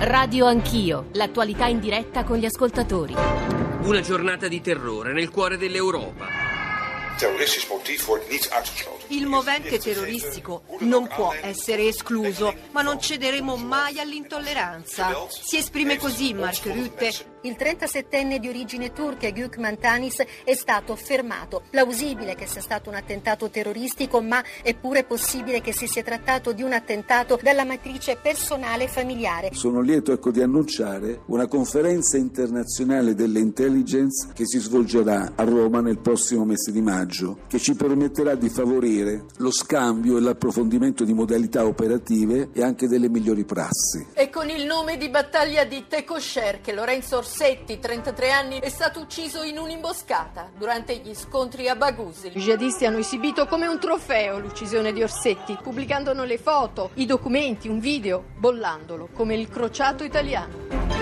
Radio Anch'io, l'attualità in diretta con gli ascoltatori. Una giornata di terrore nel cuore dell'Europa. Terroristisch motief wordt niet uitgesloten. Il movente terroristico non può essere escluso, ma non cederemo mai all'intolleranza. Si esprime così Mark Rutte. Il 37enne di origine turca Gök Mantanis è stato fermato. Plausibile che sia stato un attentato terroristico, ma è pure possibile che si sia trattato di un attentato dalla matrice personale e familiare. Sono lieto ecco, di annunciare una conferenza internazionale delle intelligence che si svolgerà a Roma nel prossimo mese di maggio, che ci permetterà di favorire lo scambio e l'approfondimento di modalità operative e anche delle migliori prassi. E con il nome di battaglia di Tecoscer che Lorenzo Orsetti, 33 anni, è stato ucciso in un'imboscata durante gli scontri a Bagusi. I jihadisti hanno esibito come un trofeo l'uccisione di Orsetti, pubblicandone le foto, i documenti, un video, bollandolo come il crociato italiano.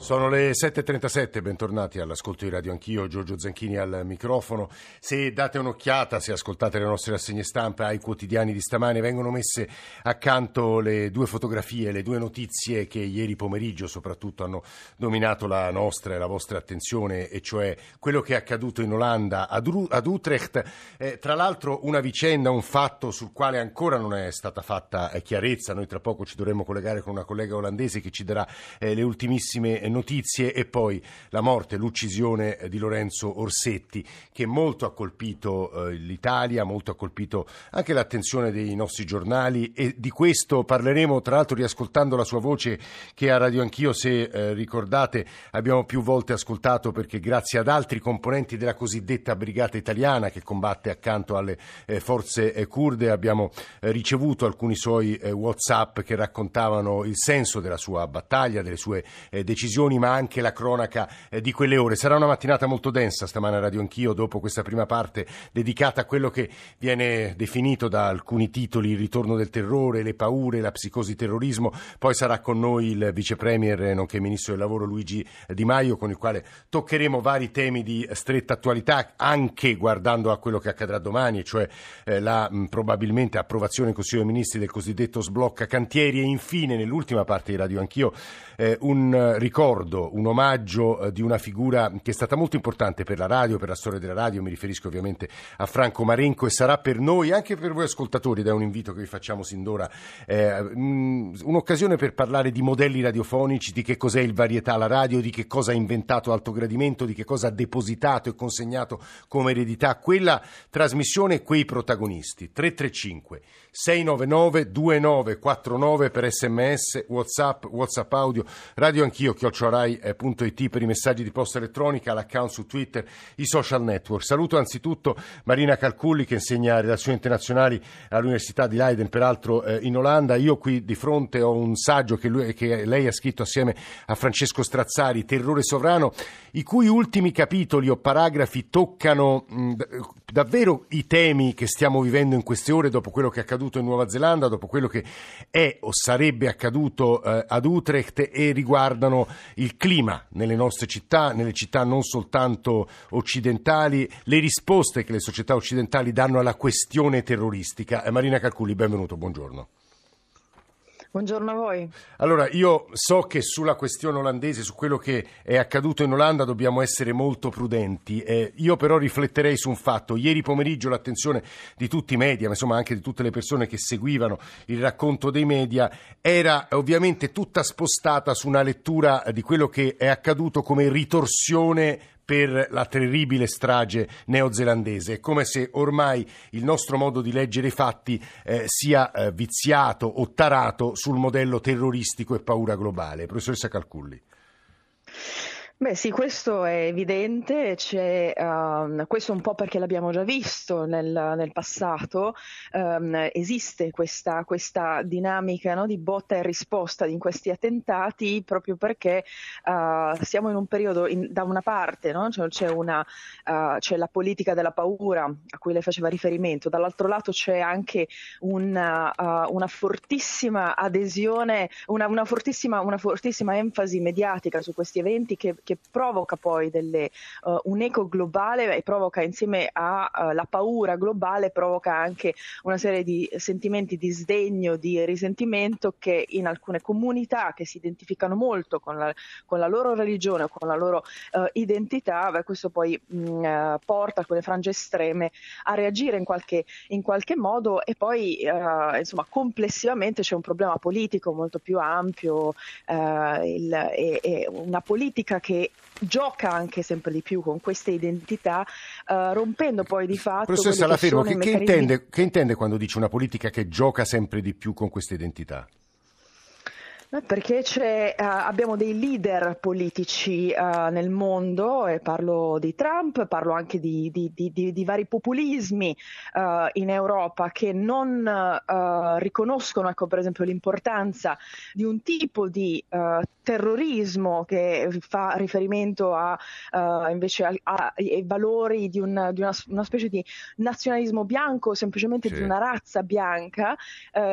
Sono le 7.37, bentornati all'ascolto di Radio Anch'io, Giorgio Zanchini al microfono. Se date un'occhiata, se ascoltate le nostre rassegne stampa ai quotidiani di stamane, vengono messe accanto le due fotografie, le due notizie che ieri pomeriggio soprattutto hanno dominato la nostra e la vostra attenzione, e cioè quello che è accaduto in Olanda, ad, Utrecht. Eh, tra l'altro una vicenda, un fatto sul quale ancora non è stata fatta chiarezza. Noi tra poco ci dovremo collegare con una collega olandese che ci darà eh, le ultimissime notizie e poi la morte, l'uccisione di Lorenzo Orsetti che molto ha colpito eh, l'Italia, molto ha colpito anche l'attenzione dei nostri giornali. E di questo parleremo tra l'altro riascoltando la sua voce che a Radio Anch'io se eh, ricordate abbiamo più volte ascoltato perché grazie ad altri componenti della cosiddetta brigata italiana che combatte accanto alle eh, forze eh, kurde abbiamo eh, ricevuto alcuni suoi eh, Whatsapp che raccontavano il senso della sua battaglia, delle sue decisioni decisioni ma anche la cronaca eh, di quelle ore. Sarà una mattinata molto densa stamane a Radio Anch'io dopo questa prima parte dedicata a quello che viene definito da alcuni titoli il ritorno del terrore, le paure, la psicosi terrorismo. Poi sarà con noi il vice premier nonché ministro del lavoro Luigi Di Maio con il quale toccheremo vari temi di stretta attualità anche guardando a quello che accadrà domani, cioè eh, la mh, probabilmente approvazione in Consiglio dei Ministri del cosiddetto sblocca cantieri e infine nell'ultima parte di Radio Anch'io eh, un ricordo un omaggio eh, di una figura che è stata molto importante per la radio, per la storia della radio, mi riferisco ovviamente a Franco Marenco e sarà per noi, anche per voi ascoltatori, è un invito che vi facciamo sin d'ora, eh, un'occasione per parlare di modelli radiofonici, di che cos'è il varietà alla radio, di che cosa ha inventato Alto Gradimento, di che cosa ha depositato e consegnato come eredità quella trasmissione e quei protagonisti. 335 699 2949 per sms, whatsapp, whatsapp audio, radio anch'io, chiocciorai.it per i messaggi di posta elettronica, l'account su Twitter, i social network. Saluto anzitutto Marina Calculli che insegna relazioni internazionali all'Università di Leiden, peraltro eh, in Olanda. Io qui di fronte ho un saggio che, lui, che lei ha scritto assieme a Francesco Strazzari, Terrore sovrano, i cui ultimi capitoli o paragrafi toccano davvero i temi che stiamo vivendo in queste ore dopo quello che è accaduto in Nuova Zelanda, dopo quello che è o sarebbe accaduto eh, ad Utrecht e riguardano il clima nelle nostre città, nelle città non soltanto occidentali, le risposte che le società occidentali danno alla questione terroristica. Eh, Marina Calculi, benvenuto, buongiorno. Buongiorno a voi. Allora, io so che sulla questione olandese, su quello che è accaduto in Olanda, dobbiamo essere molto prudenti. Eh, io però rifletterei su un fatto. Ieri pomeriggio l'attenzione di tutti i media, ma insomma anche di tutte le persone che seguivano il racconto dei media, era ovviamente tutta spostata su una lettura di quello che è accaduto come ritorsione per la terribile strage neozelandese. È come se ormai il nostro modo di leggere i fatti eh, sia eh, viziato o tarato sul modello terroristico e paura globale. Professoressa Calculli. Beh sì, questo è evidente, um, questo un po' perché l'abbiamo già visto nel, nel passato, um, esiste questa, questa dinamica no, di botta e risposta in questi attentati proprio perché uh, siamo in un periodo, in, da una parte no, cioè c'è, una, uh, c'è, la politica della paura a cui lei faceva riferimento, dall'altro lato c'è anche una, uh, una fortissima adesione, una, una, fortissima, una fortissima enfasi mediatica su questi eventi che che provoca poi delle, uh, un eco globale e provoca insieme alla uh, paura globale, provoca anche una serie di sentimenti di sdegno, di risentimento che in alcune comunità che si identificano molto con la, con la loro religione o con la loro uh, identità, beh, questo poi mh, mm, porta quelle frange estreme a reagire in qualche, in qualche modo e poi insomma complessivamente c'è un problema politico molto più ampio il, e, e una politica che gioca anche sempre di più con queste identità, uh, rompendo poi di fatto. Professoressa Lafermo, che, che, intende, che intende quando dice una politica che gioca sempre di più con queste identità? Perché uh, abbiamo dei leader politici uh, nel mondo, e parlo di Trump, parlo anche di, di, di, di vari populismi uh, in Europa che non riconoscono, ecco, per esempio, l'importanza di un tipo di terrorismo che fa riferimento a, invece ai valori di, un, una, una, specie di nazionalismo bianco, semplicemente sì. di una razza bianca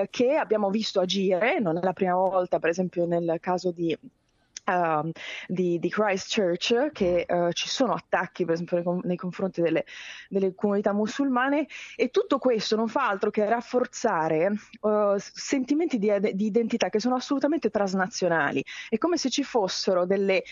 che abbiamo visto agire, non è la prima volta per esempio nel caso di Uh, di, di, Christchurch, che uh, ci sono attacchi per esempio nei, confronti delle, delle, comunità musulmane e tutto questo non fa altro che rafforzare uh, sentimenti di, di, identità che sono assolutamente transnazionali. È come se ci fossero delle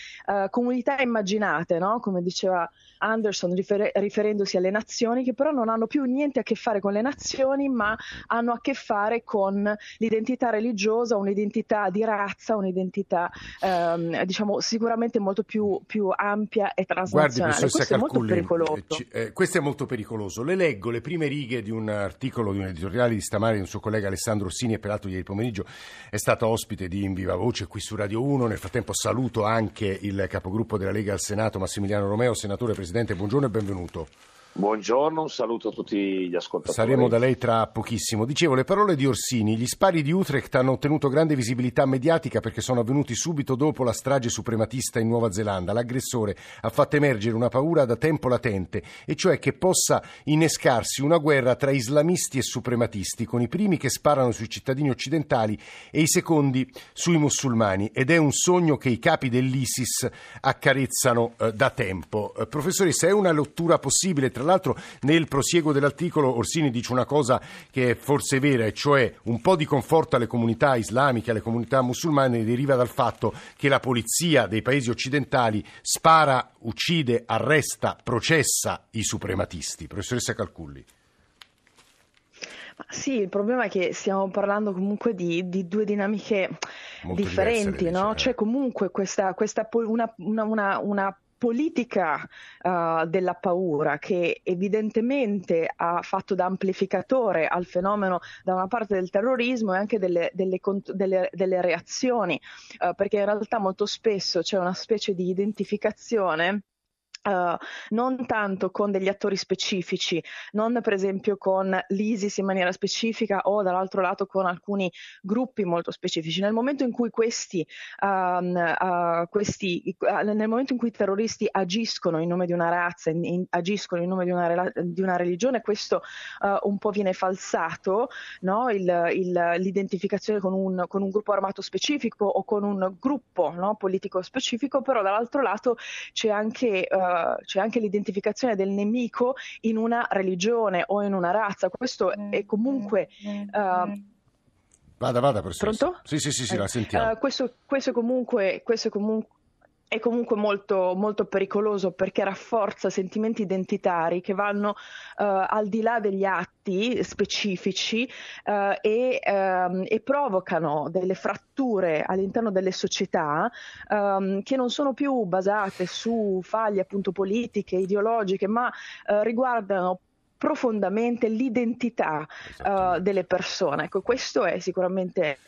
comunità immaginate, no? come diceva Anderson rifer- riferendosi alle nazioni, che però non hanno più niente a che fare con le nazioni, ma hanno a che fare con l'identità religiosa, un'identità di razza, un'identità um, diciamo sicuramente molto più, più ampia e transnazionale. Guardi, questo è molto pericoloso. Eh, eh, questo è molto pericoloso. Le leggo le prime righe di un articolo di un editoriale di stamani di un suo collega Alessandro Orsini e peraltro ieri pomeriggio è stato ospite di In Viva Voce qui su Radio 1. Nel frattempo saluto anche il capogruppo della Lega al Senato Massimiliano Romeo, senatore Presidente, buongiorno e benvenuto. Buongiorno, un saluto a tutti gli ascoltatori. Saremo da lei tra pochissimo. Dicevo, le parole di Orsini, gli spari di Utrecht hanno ottenuto grande visibilità mediatica perché sono avvenuti subito dopo la strage suprematista in Nuova Zelanda. L'aggressore ha fatto emergere una paura da tempo latente, e cioè che possa innescarsi una guerra tra islamisti e suprematisti, con i primi che sparano sui cittadini occidentali e i secondi sui musulmani. Ed è un sogno che i capi dell'ISIS accarezzano eh, da tempo. Eh, professoressa, è una lettura possibile tra l'altro nel prosieguo dell'articolo Orsini dice una cosa che è forse vera, e cioè un po' di conforto alle comunità islamiche, alle comunità musulmane deriva dal fatto che la polizia dei paesi occidentali spara, uccide, arresta, processa i suprematisti. Professoressa Calculli. Sì, il problema è che stiamo parlando comunque di, di due dinamiche Molto differenti, diverse, no? C'è comunque questa, questa una, una, una politica uh, della paura che evidentemente ha fatto da amplificatore al fenomeno da una parte del terrorismo e anche delle, delle, delle, delle reazioni, uh, perché in realtà molto spesso c'è una specie di identificazione Uh, non tanto con degli attori specifici, non per esempio con l'ISIS in maniera specifica o dall'altro lato con alcuni gruppi molto specifici. Nel momento in cui questi, um, uh, questi uh, nel momento in cui i terroristi agiscono in nome di una razza, in, in, agiscono in nome di una, di una religione, questo un po' viene falsato, no? il, il, l'identificazione con un, con un, gruppo armato specifico o con un gruppo no? politico specifico, però dall'altro lato c'è anche c'è anche l'identificazione del nemico in una religione o in una razza. Questo è comunque. Uh, Vada, vada, professoressa. Pronto? Sì, sì, sì, sì la sentiamo. Uh, questo, questo, comunque, questo comunque è comunque molto, molto, pericoloso perché rafforza sentimenti identitari che vanno uh, al di là degli atti specifici uh, e, um, e, provocano delle fratture all'interno delle società um, che non sono più basate su faglie appunto politiche, ideologiche, ma uh, riguardano profondamente l'identità delle persone. Ecco, questo è sicuramente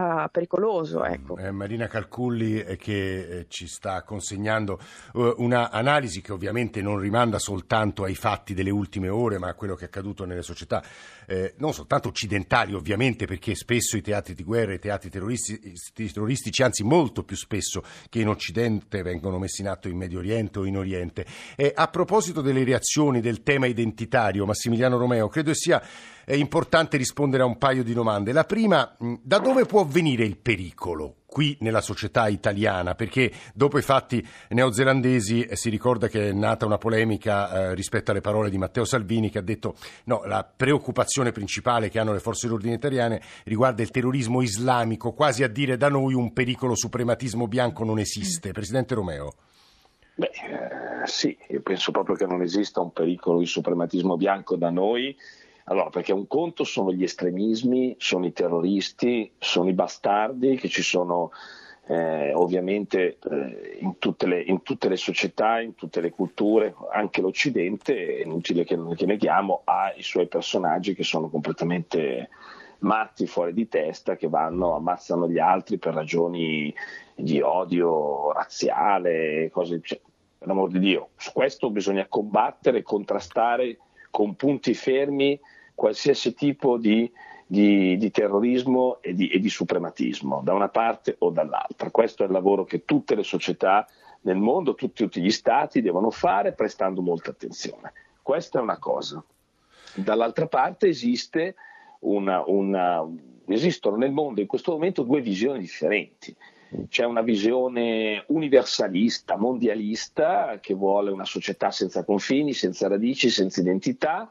uh, pericoloso. Ecco. Eh, Marina Calculli eh, che eh, ci sta consegnando uh, un'analisi che ovviamente non rimanda soltanto ai fatti delle ultime ore, ma a quello che è accaduto nelle società, eh, non soltanto occidentali ovviamente, perché spesso i teatri di guerra, i teatri terroristici, terroristici, anzi molto più spesso che in Occidente vengono messi in atto in Medio Oriente o in Oriente. a proposito delle reazioni del tema identitario, Massimiliano Romeo, credo sia è importante rispondere a un paio di domande. La prima, da dove può venire il pericolo? qui nella società italiana, perché dopo i fatti neozelandesi eh, si ricorda che è nata una polemica eh, rispetto alle parole di Matteo Salvini che ha detto no, la preoccupazione principale che hanno le forze dell'ordine italiane riguarda il terrorismo islamico, quasi a dire da noi un pericolo suprematismo bianco non esiste. Presidente Romeo. Beh, eh, sì, io penso proprio che non esista un pericolo di suprematismo bianco da noi. Allora, perché un conto sono gli estremismi, sono i terroristi, sono i bastardi che ci sono eh, ovviamente eh, in, tutte le, in, tutte le, società, in tutte le culture, anche l'Occidente, è inutile che, che neghiamo, ha i suoi personaggi che sono completamente matti fuori di testa che vanno, ammazzano gli altri per ragioni di odio razziale, cose, cioè, per l'amor di Dio, su questo bisogna combattere, contrastare con punti fermi qualsiasi tipo di, di, di terrorismo e di, e di suprematismo, da una parte o dall'altra. Questo è il lavoro che tutte le società nel mondo, tutti, tutti gli stati devono fare prestando molta attenzione. Questa è una cosa. Dall'altra parte esiste una, una, esistono nel mondo in questo momento due visioni differenti c'è una visione universalista, mondialista, che vuole una società senza confini, senza radici, senza identità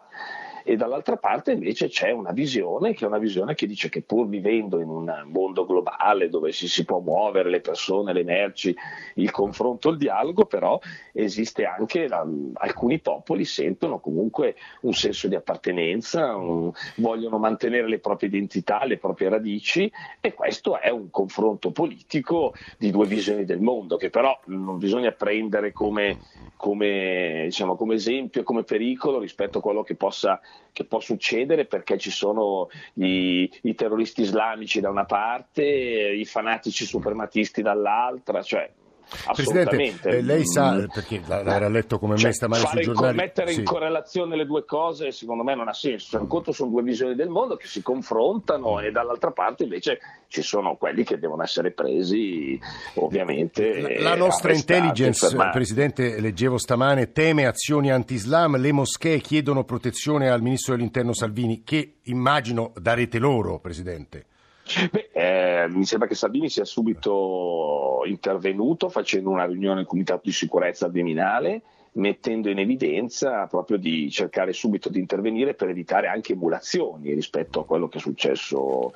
e dall'altra parte invece c'è una visione che è una visione che dice che pur vivendo in un mondo globale dove si, si può muovere le persone, le merci, il confronto, il dialogo, però esiste anche la, alcuni popoli sentono comunque un senso di appartenenza, un, vogliono mantenere le proprie identità, le proprie radici e questo è un confronto politico di due visioni del mondo che però non bisogna prendere come, come, diciamo, come esempio, come pericolo rispetto a quello che possa che può succedere perché ci sono i, i, terroristi islamici da una parte, i fanatici suprematisti dall'altra, cioè Presidente, eh, lei sa, mm. perché l'era letto come cioè, me stamane sui giornali. Mettere sì. in correlazione le due cose secondo me non ha senso. Cioè, un conto sono due visioni del mondo che si confrontano e dall'altra parte invece ci sono quelli che devono essere presi ovviamente. La, la nostra intelligence, fermati. Presidente, leggevo stamane, teme azioni anti-Islam, le moschee chiedono protezione al Ministro dell'Interno Salvini, che immagino darete loro, Presidente. Beh, eh, mi sembra che Salvini sia subito intervenuto facendo una riunione del Comitato di Sicurezza al Viminale mettendo in evidenza proprio di cercare subito di intervenire per evitare anche emulazioni rispetto a quello che è successo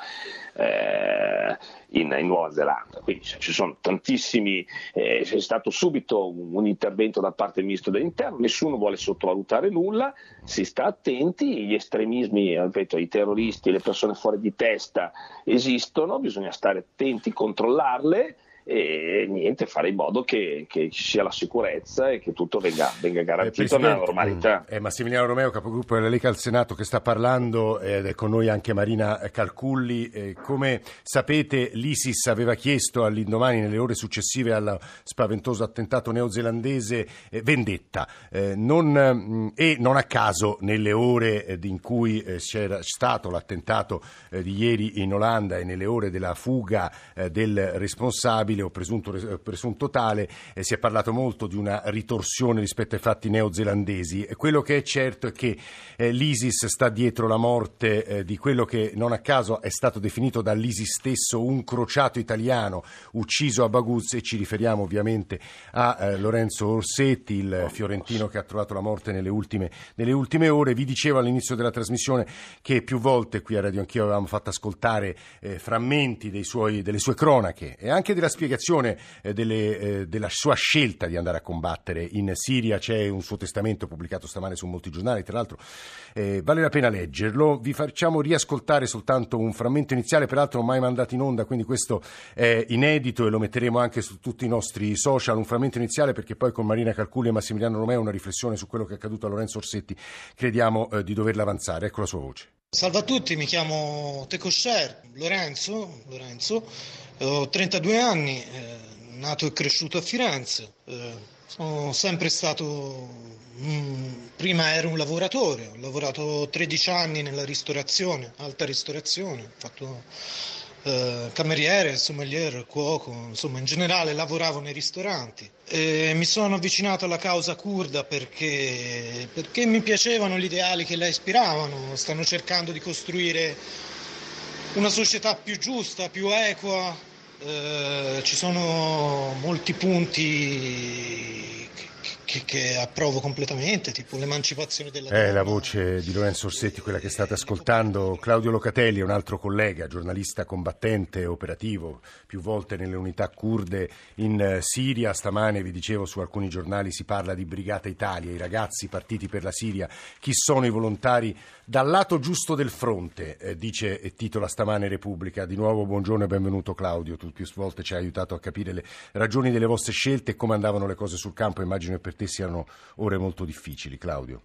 eh, in, in, Nuova Zelanda. Quindi ci sono tantissimi, eh, c'è stato subito un, un, intervento da parte del Ministro dell'Interno, nessuno vuole sottovalutare nulla, si sta attenti, gli estremismi, ripeto, i terroristi, le persone fuori di testa esistono, bisogna stare attenti, controllarle e niente, fare in modo che, che, ci sia la sicurezza e che tutto venga, venga eh, garantito nella normalità. È Massimiliano Romeo, capogruppo della Lega al Senato, che sta parlando ed è con noi anche Marina Calculli. Eh, come sapete l'ISIS aveva chiesto all'indomani, nelle ore successive al spaventoso attentato neozelandese, eh, vendetta. Eh, non, mm, e non a caso nelle ore eh, in cui eh, c'era stato l'attentato di ieri in Olanda e nelle ore della fuga del responsabile, responsabile o presunto, eh, presunto tale, eh, si è parlato molto di una ritorsione rispetto ai fatti neozelandesi. Quello che è certo è che eh, l'ISIS sta dietro la morte eh, di quello che non a caso è stato definito dall'ISIS stesso un crociato italiano ucciso a Baguz e ci riferiamo ovviamente a eh, Lorenzo Orsetti, il fiorentino che ha trovato la morte nelle ultime, nelle ultime ore. Vi dicevo all'inizio della trasmissione che più volte qui a Radio Anch'io avevamo fatto ascoltare eh, frammenti suoi, delle sue cronache e anche della spiegazione spiegazione eh, delle, eh, della sua scelta di andare a combattere in Siria. C'è un suo testamento pubblicato stamane su molti giornali, tra l'altro eh, vale la pena leggerlo. Vi facciamo riascoltare soltanto un frammento iniziale, peraltro mai mandato in onda, quindi questo è inedito e lo metteremo anche su tutti i nostri social. Un frammento iniziale perché poi con Marina Calculi e Massimiliano Romeo una riflessione su quello che è accaduto a Lorenzo Orsetti crediamo di doverla avanzare. Ecco la sua voce. Salve a tutti, mi chiamo Tecoscer Lorenzo, Lorenzo ho 32 anni, eh, nato e cresciuto a Firenze. Eh, sono sempre stato, mm, prima ero un lavoratore, ho lavorato 13 anni nella ristorazione, alta ristorazione, ho fatto eh, cameriere, sommelier, cuoco, insomma in generale lavoravo nei ristoranti. E mi sono avvicinato alla causa kurda perché, perché mi piacevano gli ideali che la ispiravano, stanno cercando di costruire una società più giusta, più equa, eh, ci sono molti punti che, che, approvo completamente, tipo l'emancipazione della donna. È la voce di Lorenzo Orsetti, quella che state ascoltando. Claudio Locatelli è un altro collega, giornalista combattente, operativo, più volte nelle unità kurde in eh, Siria. Stamane, vi dicevo, su alcuni giornali si parla di Brigata Italia, i ragazzi partiti per la Siria. Chi sono i volontari dal lato giusto del fronte, eh, dice e titola stamane Repubblica. Di nuovo buongiorno e benvenuto Claudio, tu più volte ci hai aiutato a capire le ragioni delle vostre scelte e come andavano le cose sul campo. Immagino per te siano ore molto difficili, Claudio.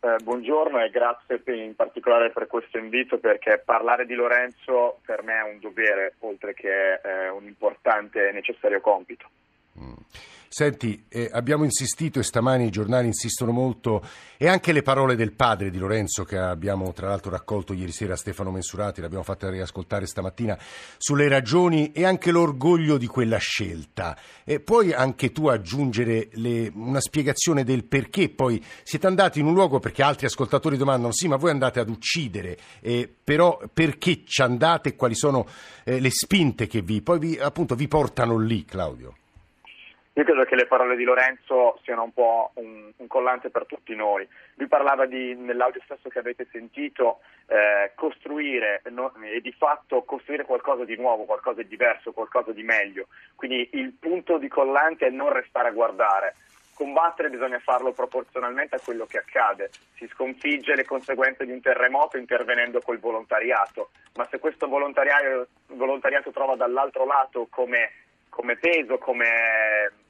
Eh, buongiorno e grazie in particolare per questo invito perché parlare di Lorenzo per me è un dovere oltre che eh, un importante e necessario compito. Mm. Senti, eh, abbiamo insistito e stamani i giornali insistono molto e anche le parole del padre di Lorenzo che abbiamo tra l'altro raccolto ieri sera a Stefano Mensurati, l'abbiamo fatta riascoltare stamattina, sulle ragioni e anche l'orgoglio di quella scelta. E puoi anche tu aggiungere le, una spiegazione del perché poi siete andati in un luogo perché altri ascoltatori domandano sì ma voi andate ad uccidere, eh, però perché ci andate e quali sono eh, le spinte che vi, poi vi, appunto, vi portano lì Claudio? Io credo che le parole di Lorenzo siano un po' un, un collante per tutti noi. Lui parlava di, nell'audio stesso che avete sentito, eh, costruire no, e di fatto costruire qualcosa di nuovo, qualcosa di diverso, qualcosa di meglio. Quindi il punto di collante è non restare a guardare. Combattere bisogna farlo proporzionalmente a quello che accade. Si sconfigge le conseguenze di un terremoto intervenendo col volontariato, ma se questo volontariato, volontariato trova dall'altro lato come, come peso, come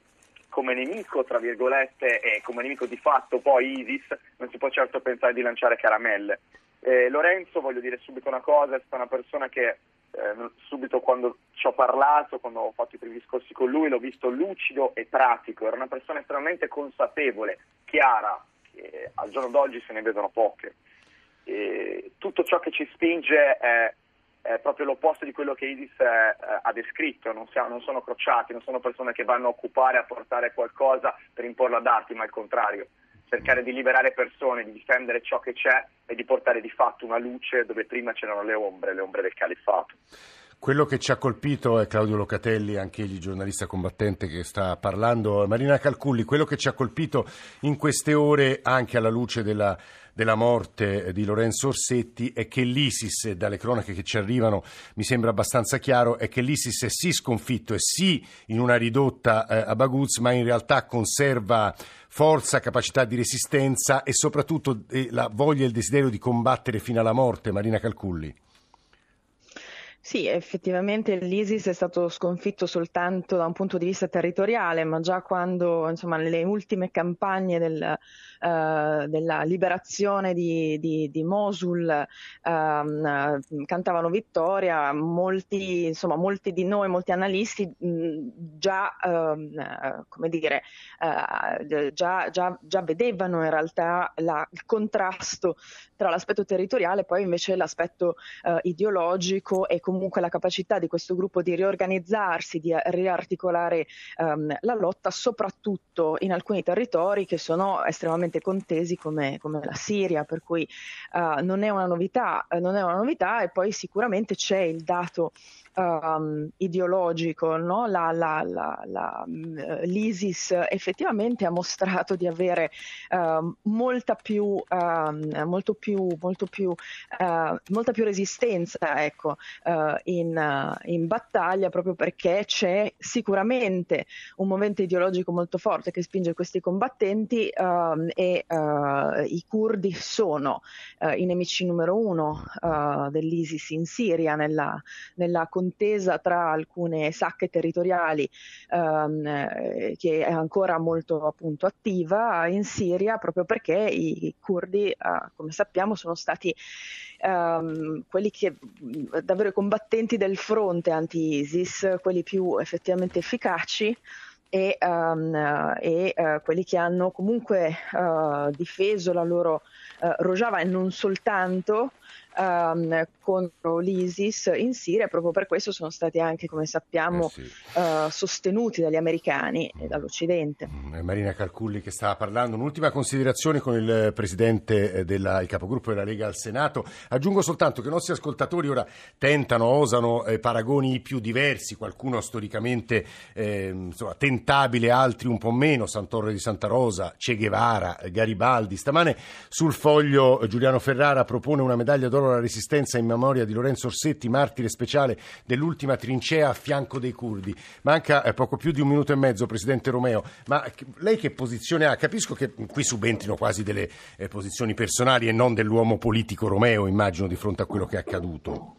come nemico, tra virgolette, e come nemico di fatto poi ISIS, non si può certo pensare di lanciare caramelle. Eh, Lorenzo, voglio dire subito una cosa, è stata una persona che eh, subito quando ci ho parlato, quando ho fatto i primi discorsi con lui, l'ho visto lucido e pratico, era una persona estremamente consapevole, chiara, che al giorno d'oggi se ne vedono poche. E tutto ciò che ci spinge è è proprio l'opposto di quello che ISIS eh, eh, ha descritto, non, siamo, non, sono crociati, non sono persone che vanno a occupare, a portare qualcosa per imporlo ad altri, ma al contrario, cercare di liberare persone, di difendere ciò che c'è e di portare di fatto una luce dove prima c'erano le ombre, le ombre del califfato. Quello che ci ha colpito è Claudio Locatelli, anche egli giornalista combattente che sta parlando, Marina Calculli, quello che ci ha colpito in queste ore anche alla luce della, della morte di Lorenzo Orsetti è che l'ISIS, dalle cronache che ci arrivano mi sembra abbastanza chiaro, è che l'ISIS è sì sconfitto, è sì in una ridotta eh, a Baguz, ma in realtà conserva forza, capacità di resistenza e soprattutto eh, la voglia e il desiderio di combattere fino alla morte. Marina Calculli. Sì, effettivamente l'ISIS è stato sconfitto soltanto da un punto di vista territoriale, ma già quando, insomma, nelle ultime campagne del, uh, della liberazione di, di, di Mosul uh, cantavano vittoria, molti, insomma, molti di noi, molti analisti mh, già, uh, come dire, eh, già, già, già, vedevano in realtà la, il contrasto tra l'aspetto territoriale e poi invece l'aspetto ideologico e comunque comunque la capacità di questo gruppo di riorganizzarsi, di riarticolare um, la lotta, soprattutto in alcuni territori che sono estremamente contesi come, come la Siria, per cui uh, non, è una novità, non è una novità e poi sicuramente c'è il dato um, ideologico, no? la, la, la, mm, l'ISIS effettivamente ha mostrato di avere uh, molta più, uh, molto più, molto più, uh, molta più resistenza ecco, in, in, battaglia proprio perché c'è sicuramente un movimento ideologico molto forte che spinge questi combattenti e i curdi sono i nemici numero uno dell'ISIS in Siria nella, nella contesa tra alcune sacche territoriali ehm, che è ancora molto appunto attiva in Siria proprio perché i curdi, eh, come sappiamo, sono stati ehm, quelli che davvero combattenti del fronte anti-ISIS, quelli più effettivamente efficaci e, um, e uh, quelli che hanno comunque uh, difeso la loro uh, Rojava e non soltanto um, contro l'ISIS in Siria, proprio per questo sono stati anche, come sappiamo, eh sì. uh, sostenuti dagli americani e dall'Occidente. Mm, Marina Calculli che stava parlando. Un'ultima considerazione con il presidente della, il capogruppo della Lega al Senato. Aggiungo soltanto che i nostri ascoltatori ora tentano, osano eh, paragoni più diversi, qualcuno storicamente eh, insomma, tentabile, altri un po' meno, Sant'Orre di Santa Rosa, Che Guevara, Garibaldi. Stamane sul foglio Giuliano Ferrara propone una medaglia d'oro alla resistenza in memoria di Lorenzo Orsetti, martire speciale dell'ultima trincea a fianco dei curdi. Manca eh, poco più di un minuto e mezzo, Presidente Romeo, ma lei che posizione ha? Capisco che qui subentrino quasi delle eh, posizioni personali e non dell'uomo politico Romeo, immagino, di fronte a quello che è accaduto.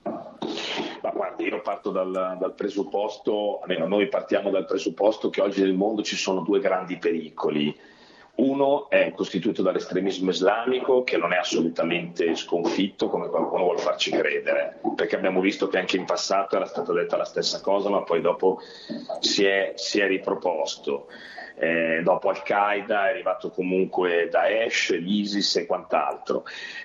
Io parto dal, dal, presupposto, almeno noi partiamo dal presupposto che oggi nel mondo ci sono due grandi pericoli. Uno è costituito dall'estremismo islamico che non è assolutamente sconfitto come qualcuno vuole farci credere, perché abbiamo visto che anche in passato era stata detta la stessa cosa, ma poi dopo si è, si è riproposto. Eh, dopo Al-Qaeda è arrivato comunque Daesh, l'ISIS e quant'altro.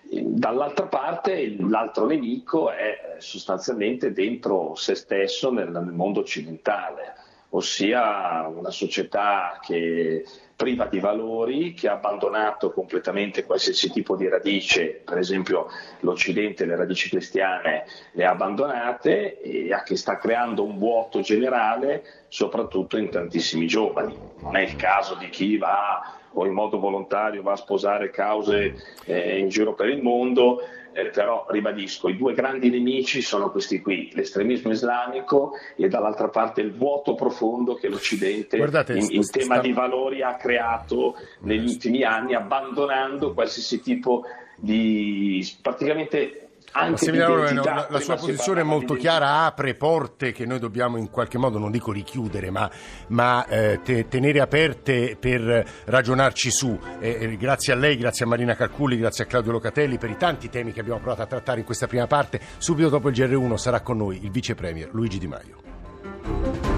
Dall'altra parte l'altro nemico è sostanzialmente dentro se stesso nel, nel mondo occidentale, ossia una società che priva di valori, che ha abbandonato completamente qualsiasi tipo di radice, per esempio l'Occidente le radici cristiane le ha abbandonate e che sta creando un vuoto generale soprattutto in tantissimi giovani. Non è il caso di chi va o in modo volontario va a sposare cause eh, in giro per il mondo, eh, però ribadisco, i due grandi nemici sono questi qui, l'estremismo islamico e dall'altra parte il vuoto profondo che l'Occidente Guardate, in, in tema sta... di valori ha creato negli ultimi anni, abbandonando qualsiasi tipo di praticamente anche la, la sua posizione è molto chiara, apre porte che noi dobbiamo in qualche modo, non dico richiudere, ma, ma eh, te, tenere aperte per ragionarci su. Eh, grazie a lei, grazie a Marina Calculi, grazie a Claudio Locatelli per i tanti temi che abbiamo provato a trattare in questa prima parte. Subito dopo il GR1 sarà con noi il vice premier Luigi Di Maio.